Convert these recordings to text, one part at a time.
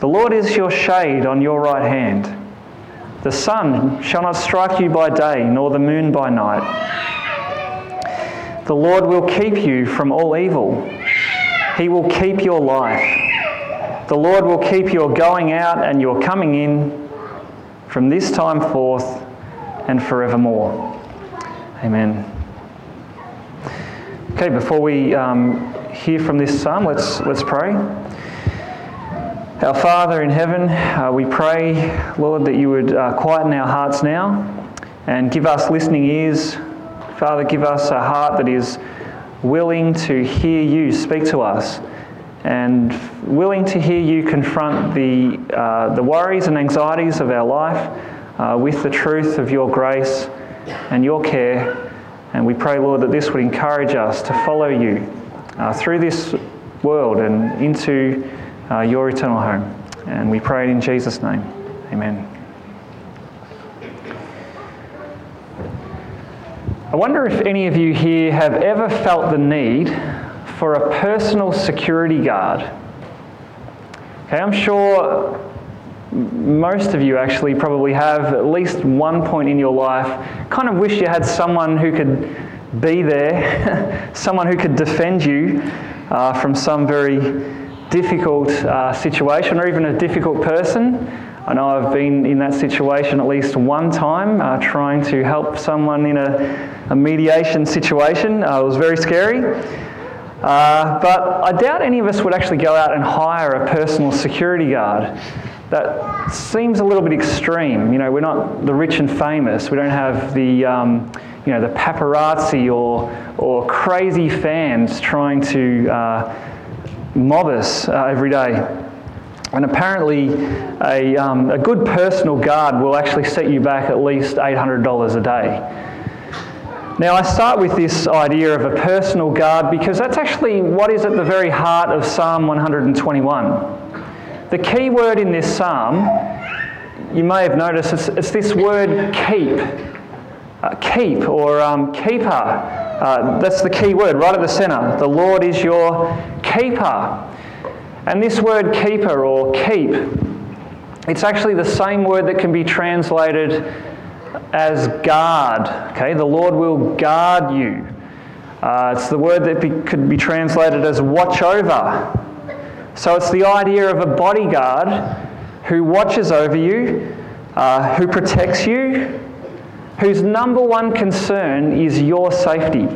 The Lord is your shade on your right hand. The sun shall not strike you by day, nor the moon by night. The Lord will keep you from all evil. He will keep your life. The Lord will keep your going out and your coming in from this time forth and forevermore. Amen. Okay, before we um, hear from this psalm, let's, let's pray. Our Father in heaven, uh, we pray, Lord, that you would uh, quieten our hearts now and give us listening ears. Father, give us a heart that is willing to hear you speak to us and willing to hear you confront the, uh, the worries and anxieties of our life uh, with the truth of your grace and your care. And we pray, Lord, that this would encourage us to follow you uh, through this world and into uh, your eternal home. And we pray it in Jesus' name. Amen. I wonder if any of you here have ever felt the need for a personal security guard. Okay, I'm sure most of you actually probably have at least one point in your life kind of wish you had someone who could be there, someone who could defend you uh, from some very difficult uh, situation or even a difficult person. I know I've been in that situation at least one time, uh, trying to help someone in a, a mediation situation. Uh, it was very scary. Uh, but I doubt any of us would actually go out and hire a personal security guard. That seems a little bit extreme. You know, we're not the rich and famous. We don't have the, um, you know, the paparazzi or, or crazy fans trying to uh, mob us uh, every day. And apparently, a, um, a good personal guard will actually set you back at least $800 a day. Now, I start with this idea of a personal guard because that's actually what is at the very heart of Psalm 121. The key word in this psalm, you may have noticed, it's, it's this word keep. Uh, keep or um, keeper. Uh, that's the key word right at the centre. The Lord is your keeper. And this word keeper or keep, it's actually the same word that can be translated as guard. Okay, the Lord will guard you. Uh, it's the word that be, could be translated as watch over. So it's the idea of a bodyguard who watches over you, uh, who protects you, whose number one concern is your safety.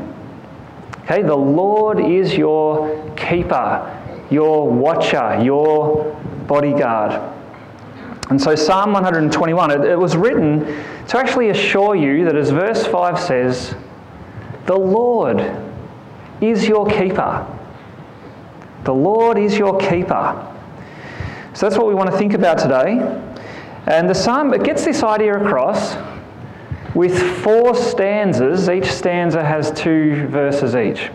Okay, the Lord is your keeper, your watcher, your bodyguard. And so, Psalm 121, it, it was written to actually assure you that, as verse 5 says, the Lord is your keeper. The Lord is your keeper. So that's what we want to think about today. And the psalm, it gets this idea across with four stanzas. Each stanza has two verses each.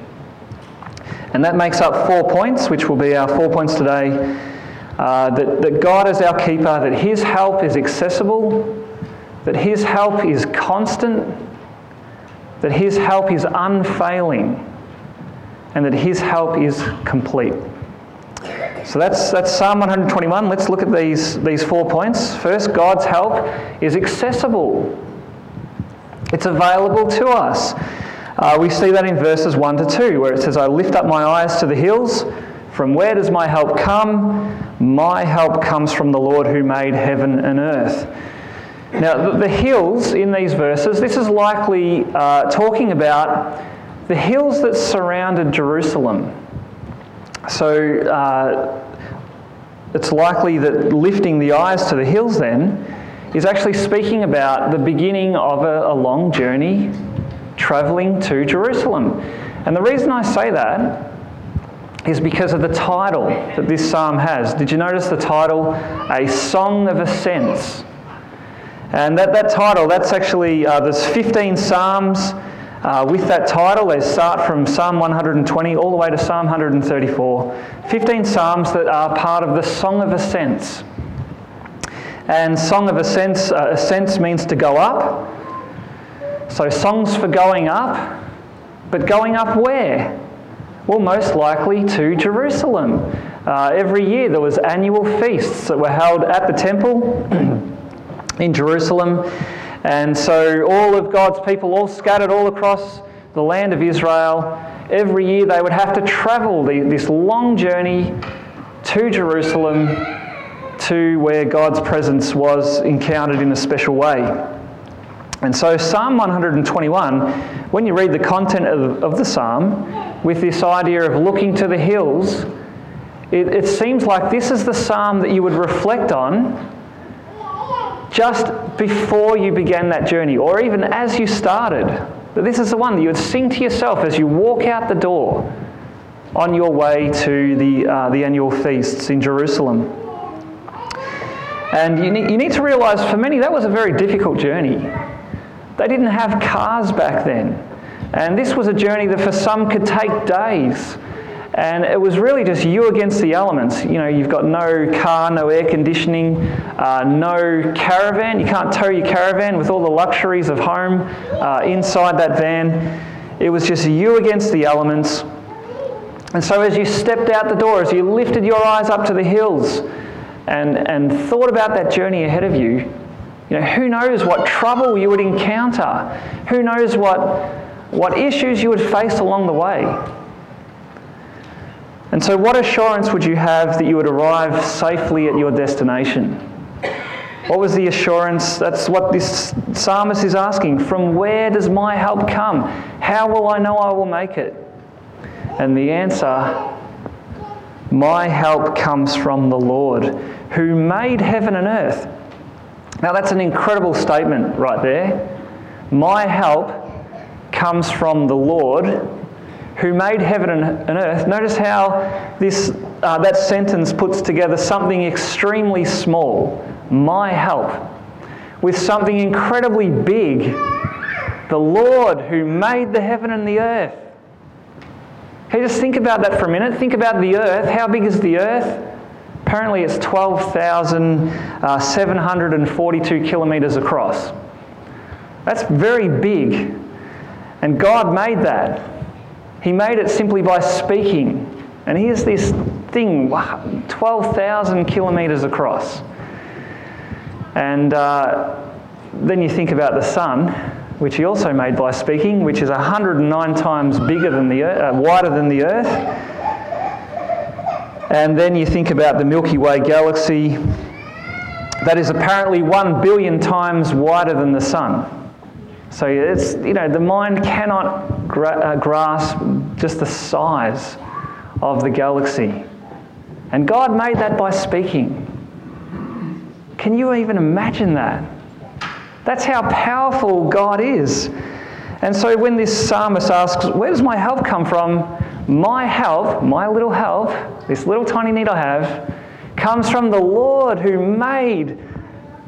And that makes up four points, which will be our four points today. Uh, that, that God is our keeper, that His help is accessible, that His help is constant, that His help is unfailing, and that His help is complete. So that's, that's Psalm 121. Let's look at these, these four points. First, God's help is accessible. It's available to us. Uh, we see that in verses 1 to 2, where it says, I lift up my eyes to the hills. From where does my help come? My help comes from the Lord who made heaven and earth. Now, the, hills in these verses, this is likely uh, talking about the hills that surrounded Jerusalem. So, uh, it's likely that lifting the eyes to the hills then is actually speaking about the beginning of a, a long journey traveling to Jerusalem. And the reason I say that is because of the title that this psalm has. Did you notice the title? A Song of Ascents. And that, that title, that's actually, uh, there's 15 psalms uh, with that title. They start from Psalm 120 all the way to Psalm 134. 15 psalms that are part of the Song of Ascents. And Song of Ascents, uh, ascents means to go up. So songs for going up, but going up where? Well, most likely to Jerusalem. Uh, every year there was annual feasts that were held at the temple in Jerusalem. And so all of God's people, all scattered all across the land of Israel, every year they would have to travel the, this long journey to Jerusalem to where God's presence was encountered in a special way. And so, Psalm 121, when you read the content of, of the psalm, with this idea of looking to the hills, it, it seems like this is the psalm that you would reflect on just before you began that journey, or even as you started. That this is the one that you would sing to yourself as you walk out the door on your way to the, uh, the annual feasts in Jerusalem. And you need, you need to realize for many that was a very difficult journey. They didn't have cars back then. And this was a journey that for some could take days. And it was really just you against the elements. You know, you've got no car, no air conditioning, uh, no caravan. You can't tow your caravan with all the luxuries of home uh, inside that van. It was just you against the elements. And so, as you stepped out the door, as you lifted your eyes up to the hills and, and thought about that journey ahead of you, you know, who knows what trouble you would encounter? Who knows what, what issues you would face along the way? And so, what assurance would you have that you would arrive safely at your destination? What was the assurance? That's what this psalmist is asking. From where does my help come? How will I know I will make it? And the answer my help comes from the Lord, who made heaven and earth. Now, that's an incredible statement right there. My help comes from the Lord who made heaven and earth. Notice how this, uh, that sentence puts together something extremely small my help with something incredibly big the Lord who made the heaven and the earth. Hey, just think about that for a minute. Think about the earth. How big is the earth? Apparently, it's 12,742 kilometres across. That's very big. And God made that. He made it simply by speaking. And here's this thing 12,000 kilometres across. And uh, then you think about the sun, which he also made by speaking, which is 109 times bigger than the earth, uh, wider than the earth. And then you think about the Milky Way galaxy that is apparently one billion times wider than the sun. So it's, you know, the mind cannot gra- uh, grasp just the size of the galaxy. And God made that by speaking. Can you even imagine that? That's how powerful God is. And so when this psalmist asks, Where does my help come from? My help, my little help, this little tiny need I have, comes from the Lord who made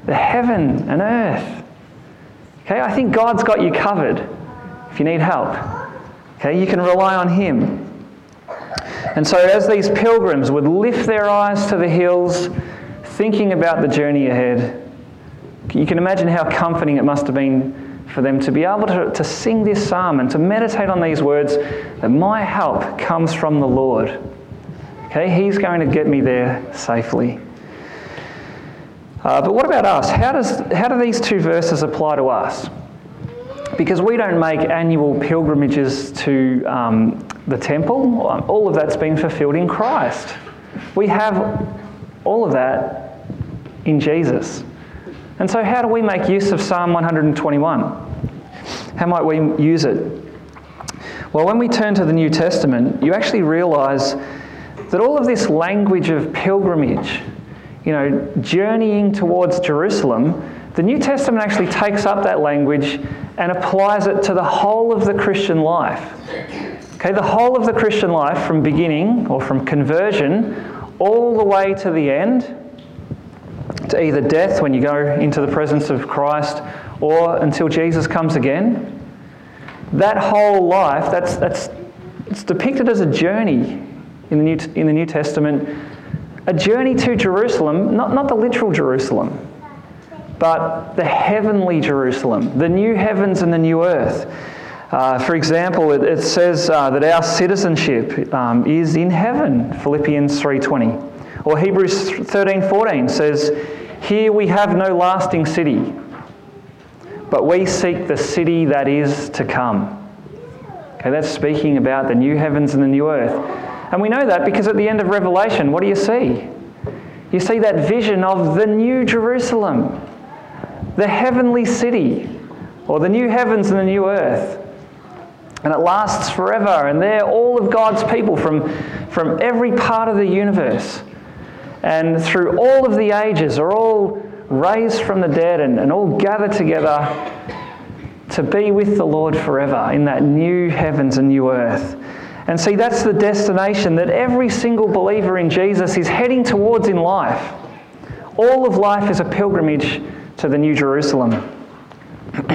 the heaven and earth. Okay, I think God's got you covered if you need help. Okay, you can rely on Him. And so, as these pilgrims would lift their eyes to the hills, thinking about the journey ahead, you can imagine how comforting it must have been for them to be able to, to sing this psalm and to meditate on these words that my help comes from the Lord. Okay, He's going to get me there safely. Uh, but what about us? How, does, how do these two verses apply to us? Because we don't make annual pilgrimages to um, the temple, all of that's been fulfilled in Christ. We have all of that in Jesus. And so, how do we make use of Psalm 121? How might we use it? Well, when we turn to the New Testament, you actually realize that all of this language of pilgrimage, you know, journeying towards Jerusalem, the New Testament actually takes up that language and applies it to the whole of the Christian life. Okay, the whole of the Christian life from beginning or from conversion all the way to the end, to either death when you go into the presence of Christ or until Jesus comes again. That whole life, that's, that's it's depicted as a journey in the New, in the New Testament, a journey to Jerusalem, not, not the literal Jerusalem, but the heavenly Jerusalem, the new heavens and the new earth. Uh, for example, it, it says uh, that our citizenship um, is in heaven, Philippians 3.20. Or Hebrews 13.14 says, Here we have no lasting city, but we seek the city that is to come. Okay, that's speaking about the new heavens and the new earth. And we know that because at the end of Revelation, what do you see? You see that vision of the new Jerusalem, the heavenly city, or the new heavens and the new earth. And it lasts forever, and there all of God's people from, from every part of the universe and through all of the ages are all raised from the dead and, and all gathered together to be with the Lord forever in that new heavens and new earth. And see, that's the destination that every single believer in Jesus is heading towards in life. All of life is a pilgrimage to the New Jerusalem.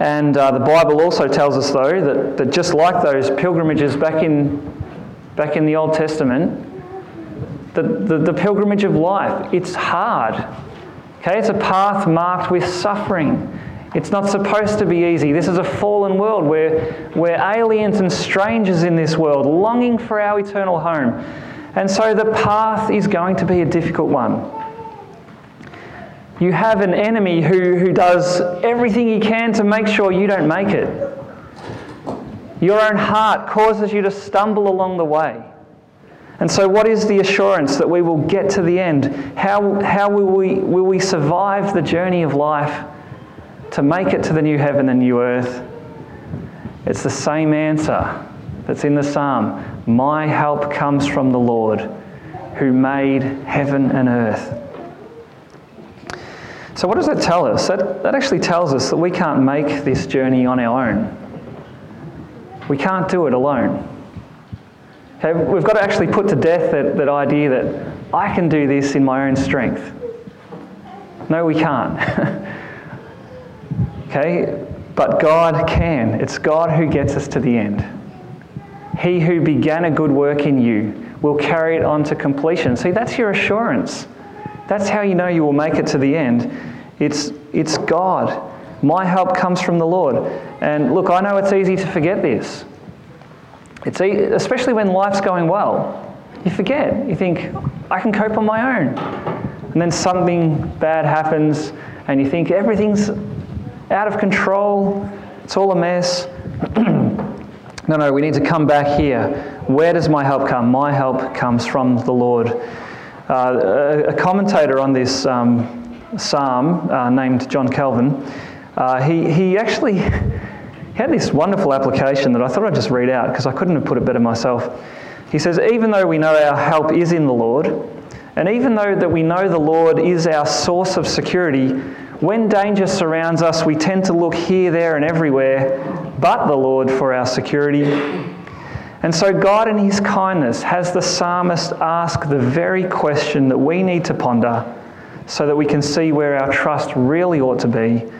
and uh, the Bible also tells us, though, that, that just like those pilgrimages back in, back in the Old Testament, the, the, the pilgrimage of life, it's hard. Okay, it's a path marked with suffering. It's not supposed to be easy. This is a fallen world. We're, we're aliens and strangers in this world, longing for our eternal home. And so the path is going to be a difficult one. You have an enemy who, who does everything he can to make sure you don't make it. Your own heart causes you to stumble along the way. And so, what is the assurance that we will get to the end? How, how will, we, will we survive the journey of life to make it to the new heaven and new earth? It's the same answer that's in the psalm My help comes from the Lord who made heaven and earth. So, what does that tell us? That, that actually tells us that we can't make this journey on our own. We can't do it alone. Okay, we've got to actually put to death that, that idea that I can do this in my own strength. No, we can't. okay, but God can. It's God who gets us to the end. He who began a good work in you will carry it on to completion. See, that's your assurance. That's how you know you will make it to the end. It's, it's God. My help comes from the Lord. And look, I know it's easy to forget this. It's especially when life's going well. You forget. You think, I can cope on my own. And then something bad happens, and you think everything's out of control, it's all a mess. no, no, we need to come back here. Where does my help come? My help comes from the Lord. Uh, a, a, commentator on this um, psalm uh, named John Calvin, uh, he, he actually had this wonderful application that I thought I'd just read out because I couldn't have put it better myself. He says, Even though we know our help is in the Lord, and even though that we know the Lord is our source of security, when danger surrounds us, we tend to look here, there, and everywhere but the Lord for our security. And so, God, in His kindness, has the psalmist ask the very question that we need to ponder so that we can see where our trust really ought to be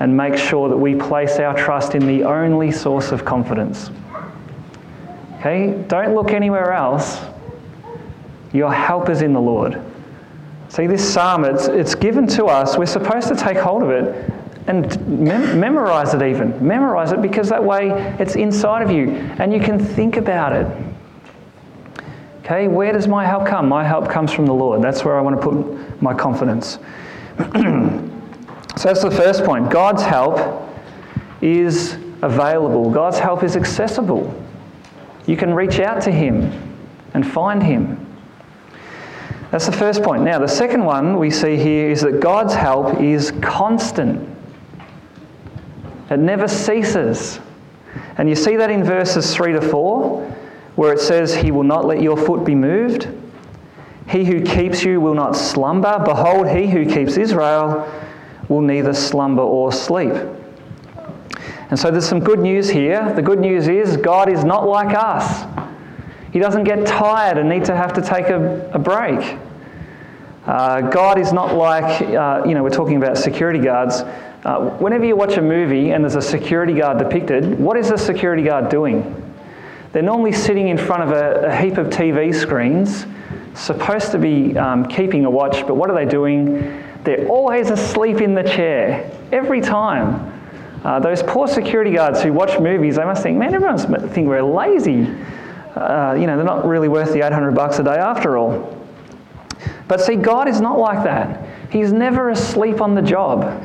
and make sure that we place our trust in the only source of confidence. Okay? Don't look anywhere else. Your help is in the Lord. See, this psalm, it's, it's given to us. We're supposed to take hold of it and mem- memorize it, even. Memorize it because that way it's inside of you and you can think about it. Okay, where does my help come? My help comes from the Lord. That's where I want to put my confidence. So that's the first point. God's help is available, God's help is accessible. You can reach out to Him and find Him. That's the first point. Now, the second one we see here is that God's help is constant, it never ceases. And you see that in verses 3 to 4, where it says, He will not let your foot be moved. He who keeps you will not slumber. Behold, he who keeps Israel will neither slumber or sleep. And so there's some good news here. The good news is God is not like us. He doesn't get tired and need to have to take a, a break. Uh, God is not like, uh, you know, we're talking about security guards. Uh, whenever you watch a movie and there's a security guard depicted, what is a security guard doing? They're normally sitting in front of a, a heap of TV screens, supposed to be um, keeping a watch, but what are they doing? They're always asleep in the chair, every time. Uh, those poor security guards who watch movies, they must think, man, everyone's think we're lazy. Uh, you know, they're not really worth the 800 bucks a day after all. But see, God is not like that. He's never asleep on the job.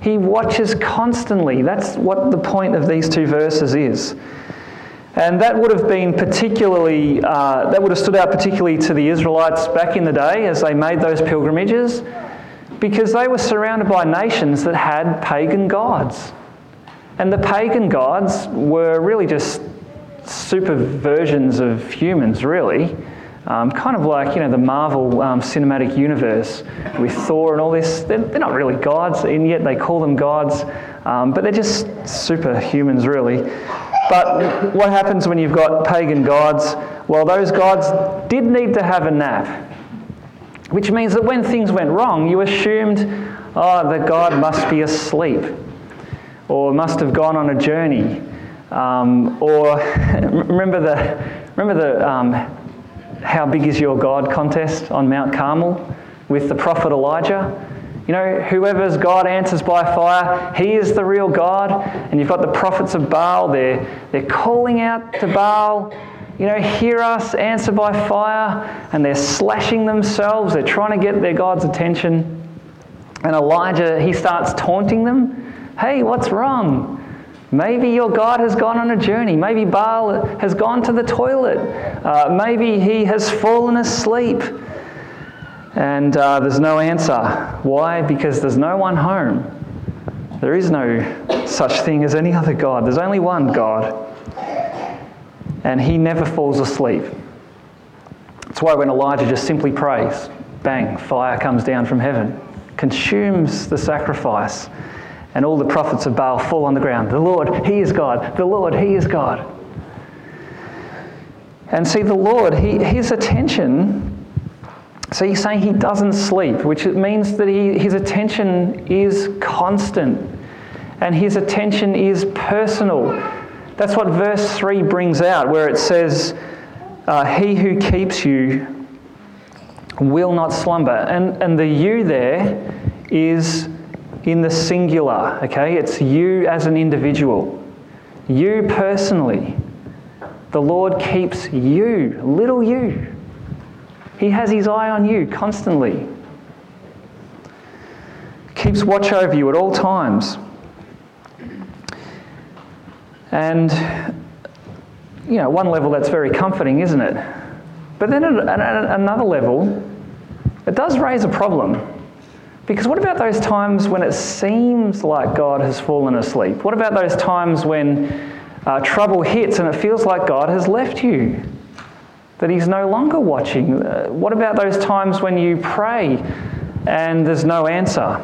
He watches constantly. That's what the point of these two verses is. And that would have been particularly, uh, that would have stood out particularly to the Israelites back in the day as they made those pilgrimages, because they were surrounded by nations that had pagan gods. And the pagan gods were really just super versions of humans, really. Um, kind of like, you know, the Marvel um, cinematic universe with Thor and all this. They're, they're, not really gods, and yet they call them gods, um, but they're just superhumans, really. But what happens when you've got pagan gods? Well, those gods did need to have a nap, which means that when things went wrong, you assumed, oh, the god must be asleep or must have gone on a journey. Um, or remember the, remember the um, how big is your God contest on Mount Carmel with the prophet Elijah? You know, whoever's God answers by fire, he is the real God. And you've got the prophets of Baal, they're, they're calling out to Baal, you know, hear us, answer by fire. And they're slashing themselves, they're trying to get their God's attention. And Elijah, he starts taunting them. Hey, what's wrong? Maybe your God has gone on a journey. Maybe Baal has gone to the toilet. Uh, maybe he has fallen asleep. And uh, there's no answer. Why? Because there's no one home. There is no such thing as any other God. There's only one God. And he never falls asleep. That's why when Elijah just simply prays, bang, fire comes down from heaven, consumes the sacrifice, and all the prophets of Baal fall on the ground. The Lord, He is God. The Lord, He is God. And see, the Lord, he, His attention so he's saying he doesn't sleep, which means that he, his attention is constant and his attention is personal. That's what verse 3 brings out, where it says, uh, He who keeps you will not slumber. And, and the you there is in the singular, okay? It's you as an individual, you personally. The Lord keeps you, little you. He has his eye on you constantly. Keeps watch over you at all times. And, you know, one level that's very comforting, isn't it? But then at another level, it does raise a problem. Because what about those times when it seems like God has fallen asleep? What about those times when uh, trouble hits and it feels like God has left you? that He's no longer watching? Uh, what about those times when you pray and there's no answer?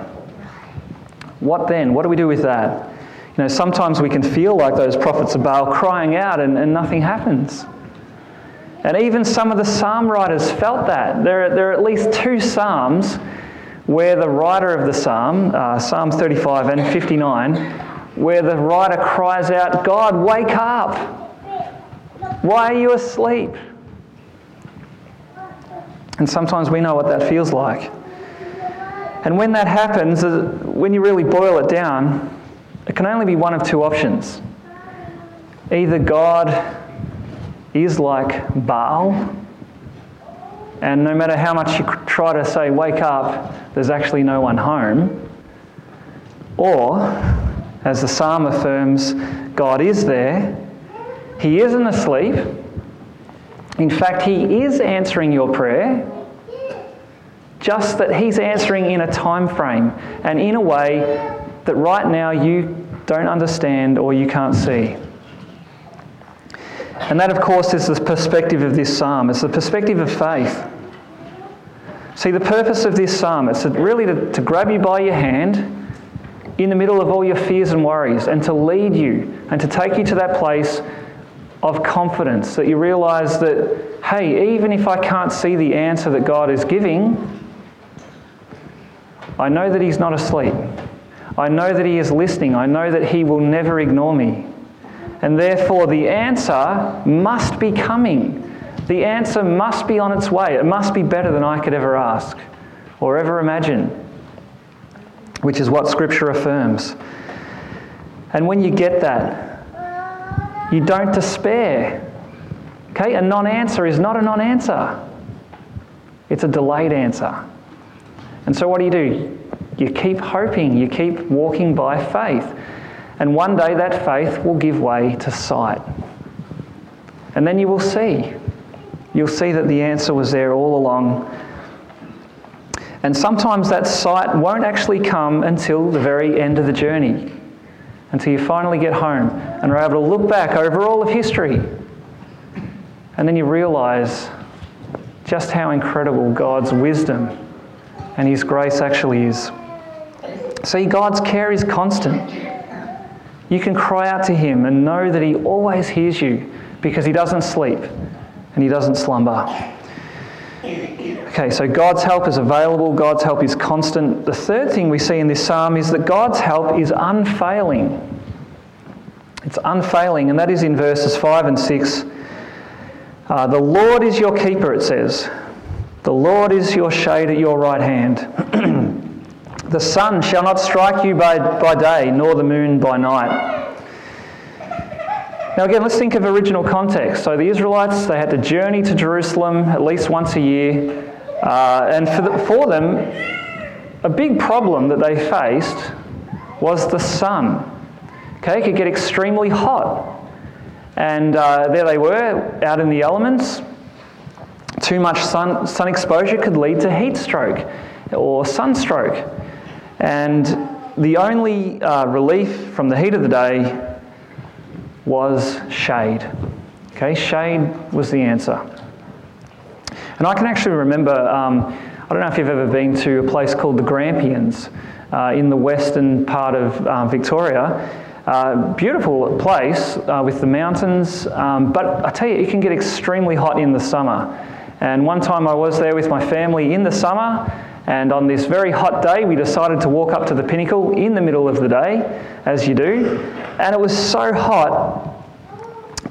What then? What do we do with that? You know, sometimes we can feel like those prophets of Baal crying out and, and nothing happens. And even some of the psalm writers felt that. There are, there are at least two psalms where the writer of the psalm, uh, Psalm 35 and 59, where the writer cries out, God, wake up! Why are you asleep? And sometimes we know what that feels like. And when that happens, uh, when you really boil it down, it can only be one of two options. Either God is like Baal, and no matter how much you try to say, wake up, there's actually no one home. Or, as the psalm affirms, God is there, He isn't asleep, in fact, He is answering your prayer, just that He's answering in a time frame and in a way that right now you don't understand or you can't see. And that, of course, is the perspective of this psalm. It's the perspective of faith. See, the purpose of this psalm is really to, to grab you by your hand in the middle of all your fears and worries and to lead you and to take you to that place of confidence that you realize that, hey, even if I can't see the answer that God is giving, I know that He's not asleep. I know that He is listening. I know that He will never ignore me. And therefore, the answer must be coming. The answer must be on its way. It must be better than I could ever ask or ever imagine, which is what Scripture affirms. And when you get that, you don't despair. Okay? A non answer is not a non answer, it's a delayed answer. And so, what do you do? You keep hoping, you keep walking by faith. And one day that faith will give way to sight. And then you will see. You'll see that the answer was there all along. And sometimes that sight won't actually come until the very end of the journey, until you finally get home and are able to look back over all of history. And then you realize just how incredible God's wisdom and His grace actually is. See, God's care is constant. You can cry out to Him and know that He always hears you because He doesn't sleep and He doesn't slumber. Okay, so God's help is available, God's help is constant. The third thing we see in this psalm is that God's help is unfailing. It's unfailing, and that is in verses 5 and 6. Uh, the Lord is your keeper, it says. The Lord is your shade at your right hand. The sun shall not strike you by, by day, nor the moon by night. Now, again, let's think of original context. So, the Israelites, they had to journey to Jerusalem at least once a year. Uh, and for, the, for them, a big problem that they faced was the sun. Okay, it could get extremely hot. And uh, there they were, out in the elements. Too much sun, sun exposure could lead to heat stroke or sunstroke. And the only uh, relief from the heat of the day was shade. Okay, shade was the answer. And I can actually remember, um, I don't know if you've ever been to a place called the Grampians uh, in the western part of uh, Victoria. Uh, beautiful place uh, with the mountains, um, but I tell you, it can get extremely hot in the summer. And one time I was there with my family in the summer, and on this very hot day, we decided to walk up to the pinnacle in the middle of the day, as you do. And it was so hot.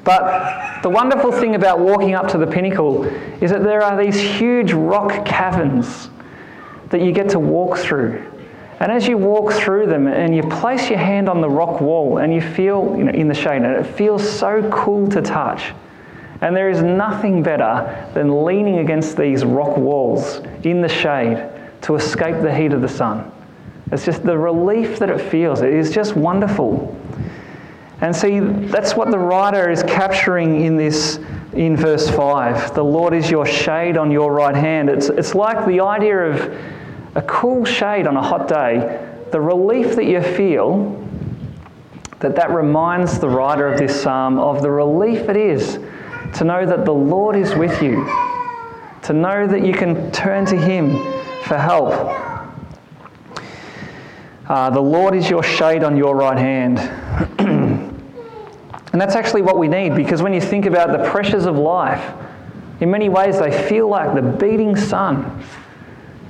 But the wonderful thing about walking up to the pinnacle is that there are these huge rock caverns that you get to walk through. And as you walk through them and you place your hand on the rock wall and you feel you know, in the shade, and it feels so cool to touch. And there is nothing better than leaning against these rock walls in the shade to escape the heat of the sun. It's just the relief that it feels. It is just wonderful. And see, that's what the writer is capturing in this in verse 5. The Lord is your shade on your right hand. It's, it's like the idea of a cool shade on a hot day. The relief that you feel, that that reminds the writer of this psalm of the relief it is to know that the Lord is with you, to know that you can turn to Him for help. Uh, the Lord is your shade on your right hand. and that's actually what we need because when you think about the pressures of life, in many ways they feel like the beating sun,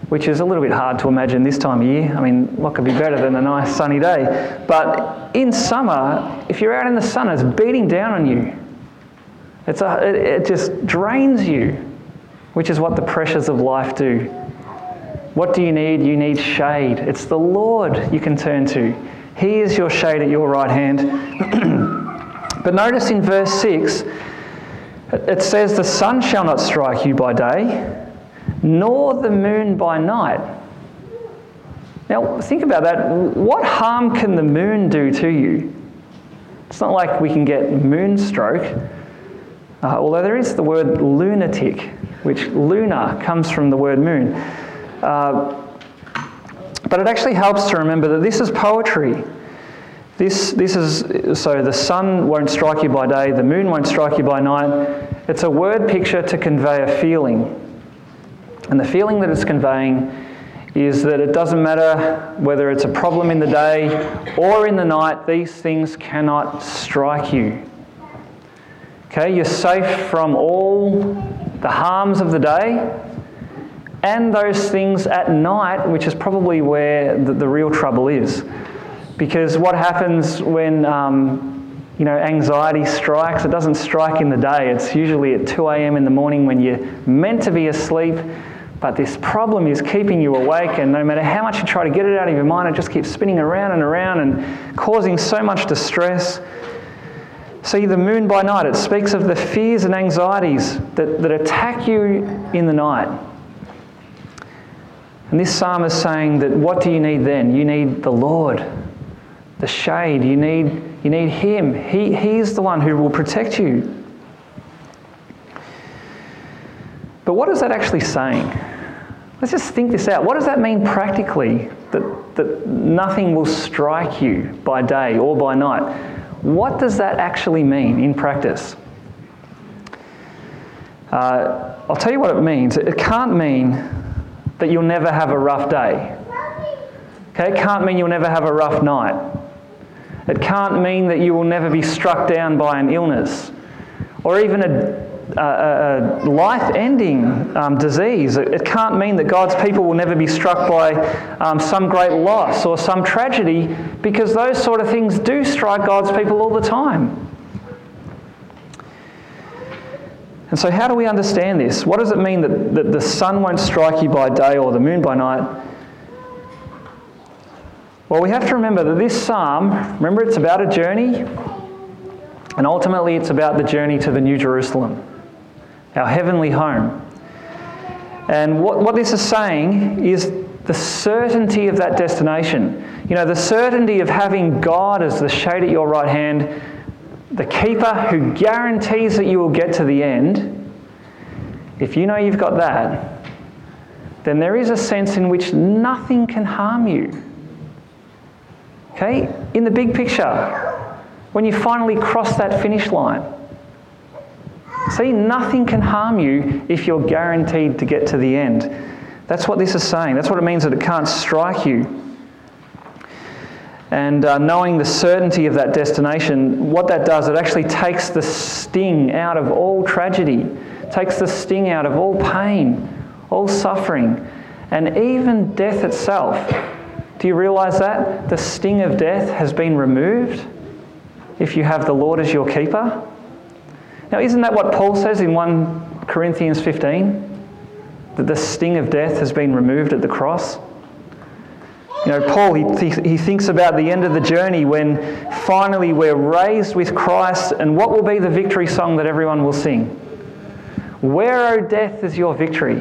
which is a little bit hard to imagine this time of year. I mean, what could be better than a nice sunny day? But in summer, if you're out in the sun, it's beating down on you. It's a, it, it just drains you, which is what the pressures of life do. What do you need? You need shade. It's the Lord you can turn to. He is your shade at your right hand. but notice in verse 6, it says, The sun shall not strike you by day, nor the moon by night. Now, think about that. What harm can the moon do to you? It's not like we can get moonstroke, uh, although there is the word lunatic, which lunar comes from the word moon. Uh, but it actually helps to remember that this is poetry. This, this is so the sun won't strike you by day, the moon won't strike you by night. It's a word picture to convey a feeling. And the feeling that it's conveying is that it doesn't matter whether it's a problem in the day or in the night, these things cannot strike you. Okay, you're safe from all the harms of the day and those things at night, which is probably where the, the real trouble is. Because what happens when um, you know anxiety strikes? It doesn't strike in the day. It's usually at 2 a.m. in the morning when you're meant to be asleep but this problem is keeping you awake, and no matter how much you try to get it out of your mind, it just keeps spinning around and around and causing so much distress. See, the moon by night, it speaks of the fears and anxieties that, that attack you in the night. And this psalm is saying that what do you need then? You need the Lord, the shade. You need, you need Him. He, he is the one who will protect you. But what is that actually saying? Let's just think this out. What does that mean practically? That, that nothing will strike you by day or by night. What does that actually mean in practice? Uh, I'll tell you what it means. It can't mean that you'll never have a rough day. Okay, it can't mean you'll never have a rough night. It can't mean that you will never be struck down by an illness or even a a, a life ending um, disease. It, it, can't mean that God's people will never be struck by um, some great loss or some tragedy because those sort of things do strike God's people all the time. And so, how do we understand this? What does it mean that, that the sun won't strike you by day or the moon by night? Well, we have to remember that this psalm, remember, it's about a journey, and ultimately it's about the journey to the New Jerusalem our heavenly home. And what, what this is saying is the certainty of that destination. You know, the certainty of having God as the shade at your right hand, the keeper who guarantees that you will get to the end. If you know you've got that, then there is a sense in which nothing can harm you. Okay? In the big picture, when you finally cross that finish line, See, nothing can harm you if you're guaranteed to get to the end. That's what this is saying. That's what it means that it can't strike you. And uh, knowing the certainty of that destination, what that does, it actually takes the sting out of all tragedy, takes the sting out of all pain, all suffering, and even death itself. Do you realize that? The sting of death has been removed if you have the Lord as your keeper. Now, isn't that what Paul says in 1 Corinthians 15? That the sting of death has been removed at the cross? You know, Paul, he, th- he thinks about the end of the journey when finally we're raised with Christ, and what will be the victory song that everyone will sing? Where, O death, is your victory?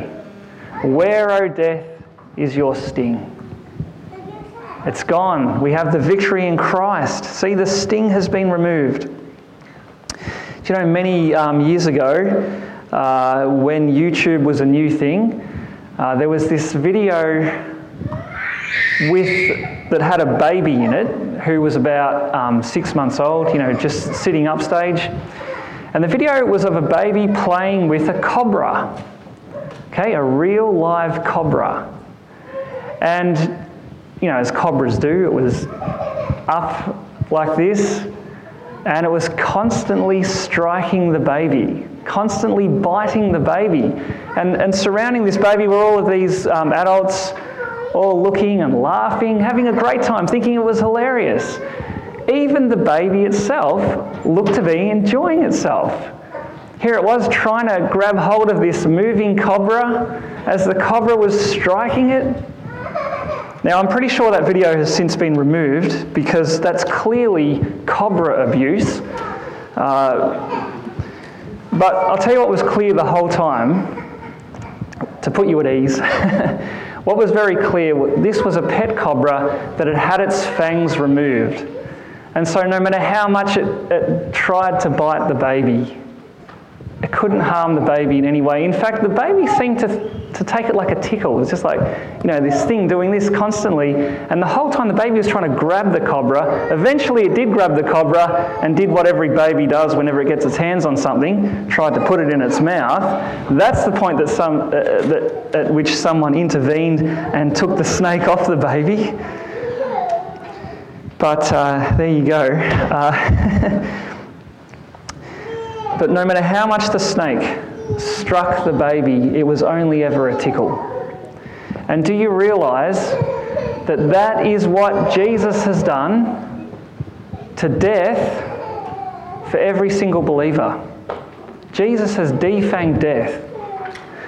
Where, O death, is your sting? It's gone. We have the victory in Christ. See, the sting has been removed. Do you know, many um, years ago, uh, when YouTube was a new thing, uh, there was this video with that had a baby in it who was about um, six months old, you know, just sitting upstage. And the video was of a baby playing with a cobra, okay, a real live cobra. And, you know, as cobras do, it was up like this, and it was constantly striking the baby, constantly biting the baby. And, and surrounding this baby were all of these um, adults, all looking and laughing, having a great time, thinking it was hilarious. Even the baby itself looked to be enjoying itself. Here it was trying to grab hold of this moving cobra as the cobra was striking it. Now, I'm pretty sure that video has since been removed because that's clearly cobra abuse. Uh, but I'll tell you what was clear the whole time to put you at ease. what was very clear this was a pet cobra that had had its fangs removed. And so, no matter how much it, it tried to bite the baby, it couldn't harm the baby in any way. In fact, the baby seemed to to take it like a tickle. It's just like, you know, this thing doing this constantly. And the whole time the baby was trying to grab the cobra. Eventually it did grab the cobra and did what every baby does whenever it gets its hands on something, tried to put it in its mouth. That's the point that some, uh, that, at which someone intervened and took the snake off the baby. But uh, there you go. Uh, But no matter how much the snake struck the baby, it was only ever a tickle. And do you realize that that is what Jesus has done to death for every single believer? Jesus has defanged death.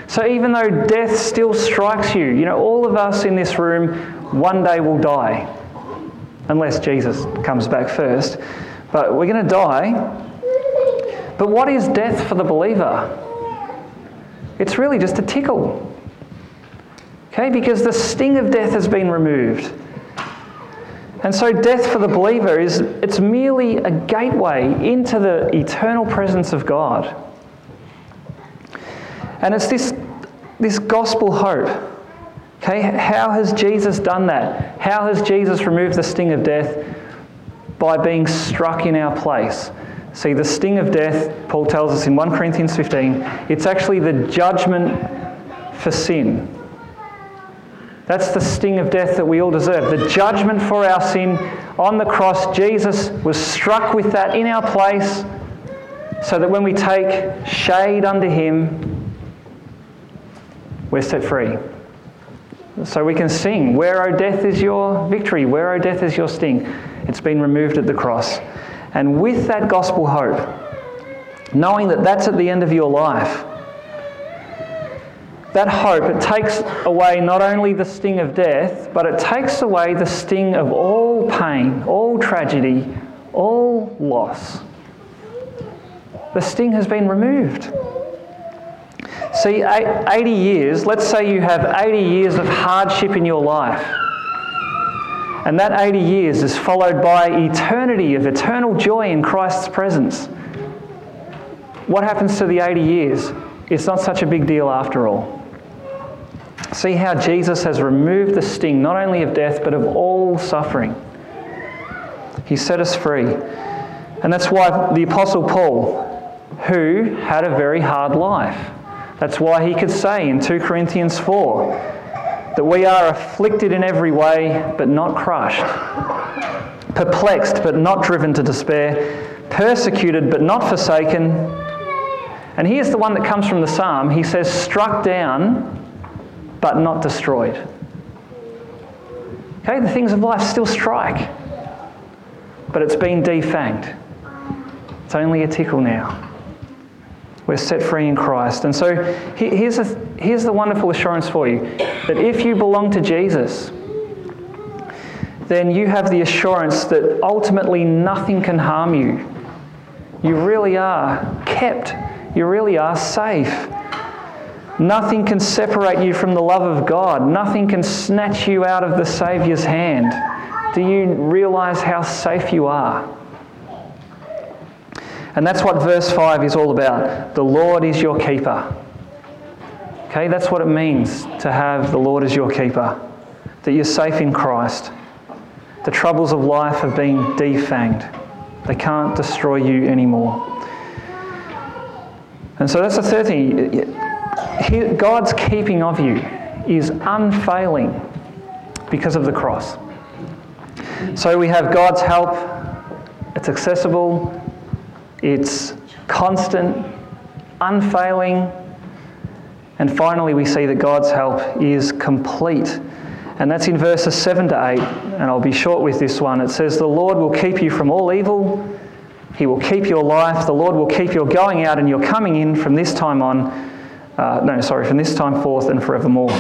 So even though death still strikes you, you know, all of us in this room one day will die, unless Jesus comes back first. But we're going to die. But what is death for the believer? It's really just a tickle. Okay, because the sting of death has been removed. And so death for the believer is it's merely a gateway into the eternal presence of God. And it's this, this gospel hope. Okay, how has Jesus done that? How has Jesus removed the sting of death? By being struck in our place. See, the sting of death, Paul tells us in 1 Corinthians 15, it's actually the judgment for sin. That's the sting of death that we all deserve. The judgment for our sin on the cross, Jesus was struck with that in our place so that when we take shade under Him, we're set free. So we can sing, Where, O death, is your victory? Where, O death, is your sting? It's been removed at the cross. And with that gospel hope, knowing that that's at the end of your life, that hope, it takes away not only the sting of death, but it takes away the sting of all pain, all tragedy, all loss. The sting has been removed. See, 80 years, let's say you have 80 years of hardship in your life. And that 80 years is followed by eternity of eternal joy in Christ's presence. What happens to the 80 years? It's not such a big deal after all. See how Jesus has removed the sting not only of death but of all suffering. He set us free. And that's why the Apostle Paul, who had a very hard life, that's why he could say in 2 Corinthians 4 that we are afflicted in every way, but not crushed, perplexed, but not driven to despair, persecuted, but not forsaken. And here's the one that comes from the psalm he says, struck down, but not destroyed. Okay, the things of life still strike, but it's been defanged. It's only a tickle now. We're set free in Christ. And so here's, a, here's the wonderful assurance for you that if you belong to Jesus, then you have the assurance that ultimately nothing can harm you. You really are kept, you really are safe. Nothing can separate you from the love of God. Nothing can snatch you out of the Saviour's hand. Do you realize how safe you are? And that's what verse 5 is all about. The Lord is your keeper. Okay, that's what it means to have the Lord as your keeper, that you're safe in Christ. The troubles of life have been defanged, they can't destroy you anymore. And so that's the third thing. God's keeping of you is unfailing because of the cross. So we have God's help, it's accessible, it's constant, unfailing. And finally, we see that God's help is complete. And that's in verses 7 to 8. And I'll be short with this one. It says, The Lord will keep you from all evil. He will keep your life. The Lord will keep your going out and your coming in from this time on. Uh, no, sorry, from this time forth and forevermore.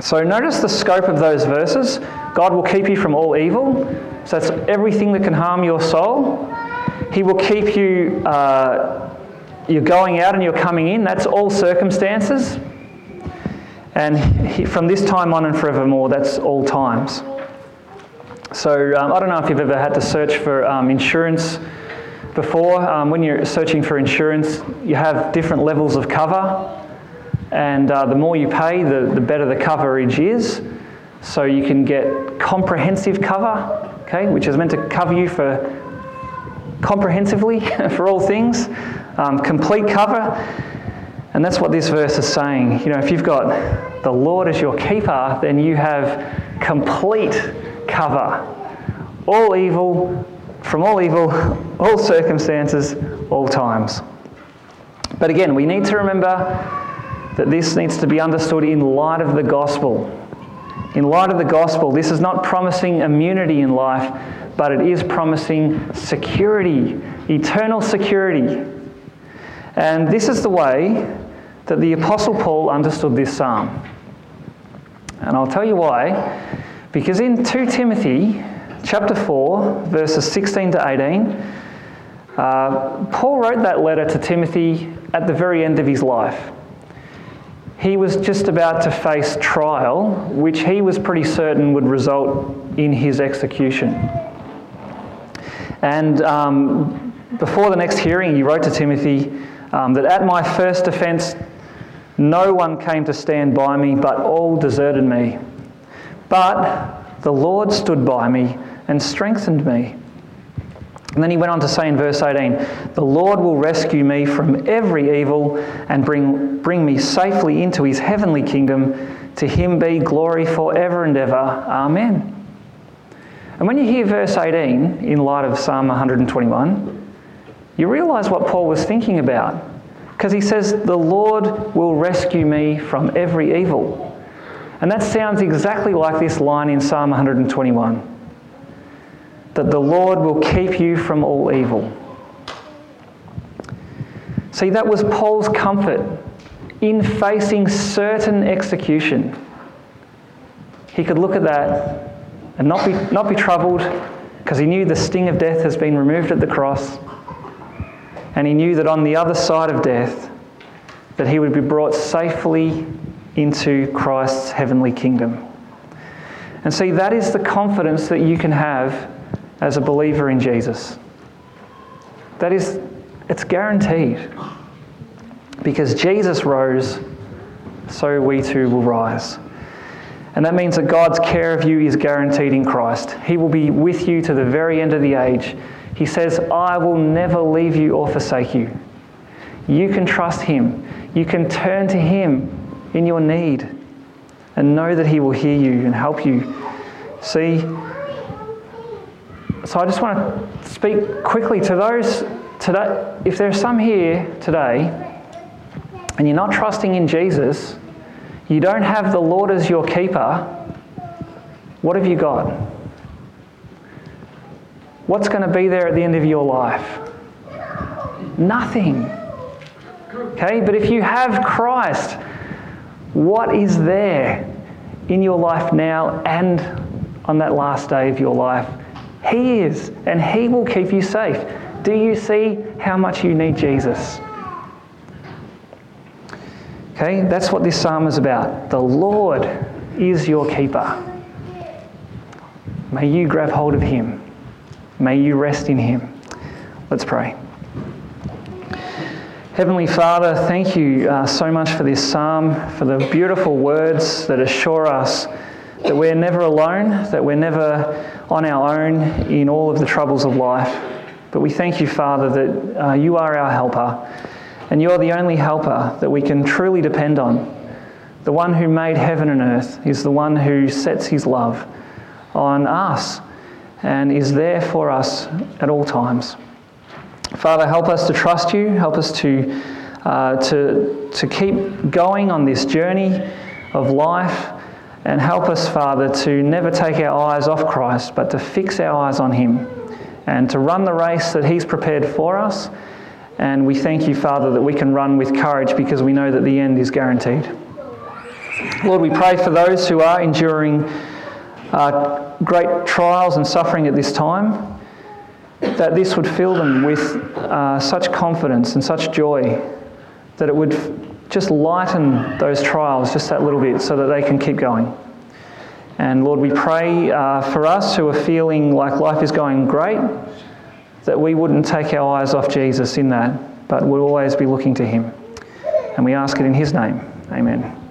So notice the scope of those verses. God will keep you from all evil. So that's everything that can harm your soul. He will keep you, uh, you're going out and you're coming in. That's all circumstances. And he, from this time on and forevermore, that's all times. So um, I don't know if you've ever had to search for um, insurance before. Um, when you're searching for insurance, you have different levels of cover. and uh, the more you pay, the, the better the coverage is. So you can get comprehensive cover, okay, which is meant to cover you for comprehensively for all things, um, complete cover. And that's what this verse is saying. You know, if you've got the Lord as your keeper, then you have complete cover. All evil, from all evil, all circumstances, all times. But again, we need to remember that this needs to be understood in light of the gospel. In light of the gospel, this is not promising immunity in life, but it is promising security, eternal security. And this is the way that the Apostle Paul understood this psalm. And I'll tell you why. Because in 2 Timothy chapter 4, verses 16 to 18, uh, Paul wrote that letter to Timothy at the very end of his life. He was just about to face trial, which he was pretty certain would result in his execution. And um, before the next hearing, he wrote to Timothy um, that at my first offence, no one came to stand by me, but all deserted me. But the Lord stood by me and strengthened me. And then he went on to say in verse 18, The Lord will rescue me from every evil and bring, bring me safely into his heavenly kingdom. To him be glory forever and ever. Amen. And when you hear verse 18 in light of Psalm 121, you realize what Paul was thinking about. Because he says, The Lord will rescue me from every evil. And that sounds exactly like this line in Psalm 121 that the Lord will keep you from all evil. See, that was Paul's comfort in facing certain execution. He could look at that and not be, not be troubled because he knew the sting of death has been removed at the cross. And he knew that on the other side of death, that he would be brought safely into Christ's heavenly kingdom. And see, that is the confidence that you can have as a believer in Jesus. That is, it's guaranteed. Because Jesus rose, so we too will rise. And that means that God's care of you is guaranteed in Christ. He will be with you to the very end of the age. He says, I will never leave you or forsake you. You can trust Him. You can turn to Him in your need and know that He will hear you and help you. See, so I just want to speak quickly to those today. If there are some here today and you're not trusting in Jesus, you don't have the Lord as your keeper, what have you got? What's going to be there at the end of your life? Nothing. Okay, but if you have Christ, what is there in your life now and on that last day of your life? He is, and He will keep you safe. Do you see how much you need Jesus? Okay, that's what this psalm is about. The Lord is your keeper. May you grab hold of Him. May you rest in Him. Let's pray. Heavenly Father, thank you uh, so much for this psalm, for the beautiful words that assure us that we're never alone, that we're never on our own in all of the troubles of life. But we thank you, Father, that uh, you are our helper, and you're the only helper that we can truly depend on. The one who made heaven and earth is the one who sets his love on us and is there for us at all times. Father, help us to trust you, help us to, uh, to, to keep going on this journey of life and help us, Father, to never take our eyes off Christ, but to fix our eyes on Him and to run the race that He's prepared for us. And we thank you, Father, that we can run with courage because we know that the end is guaranteed. Lord, we pray for those who are enduring uh, great trials and suffering at this time, that this would fill them with uh, such confidence and such joy that it would just lighten those trials just that little bit so that they can keep going. And Lord, we pray uh, for us who are feeling like life is going great, that we wouldn't take our eyes off Jesus in that, but we'll always be looking to Him. And we ask it in His name. Amen.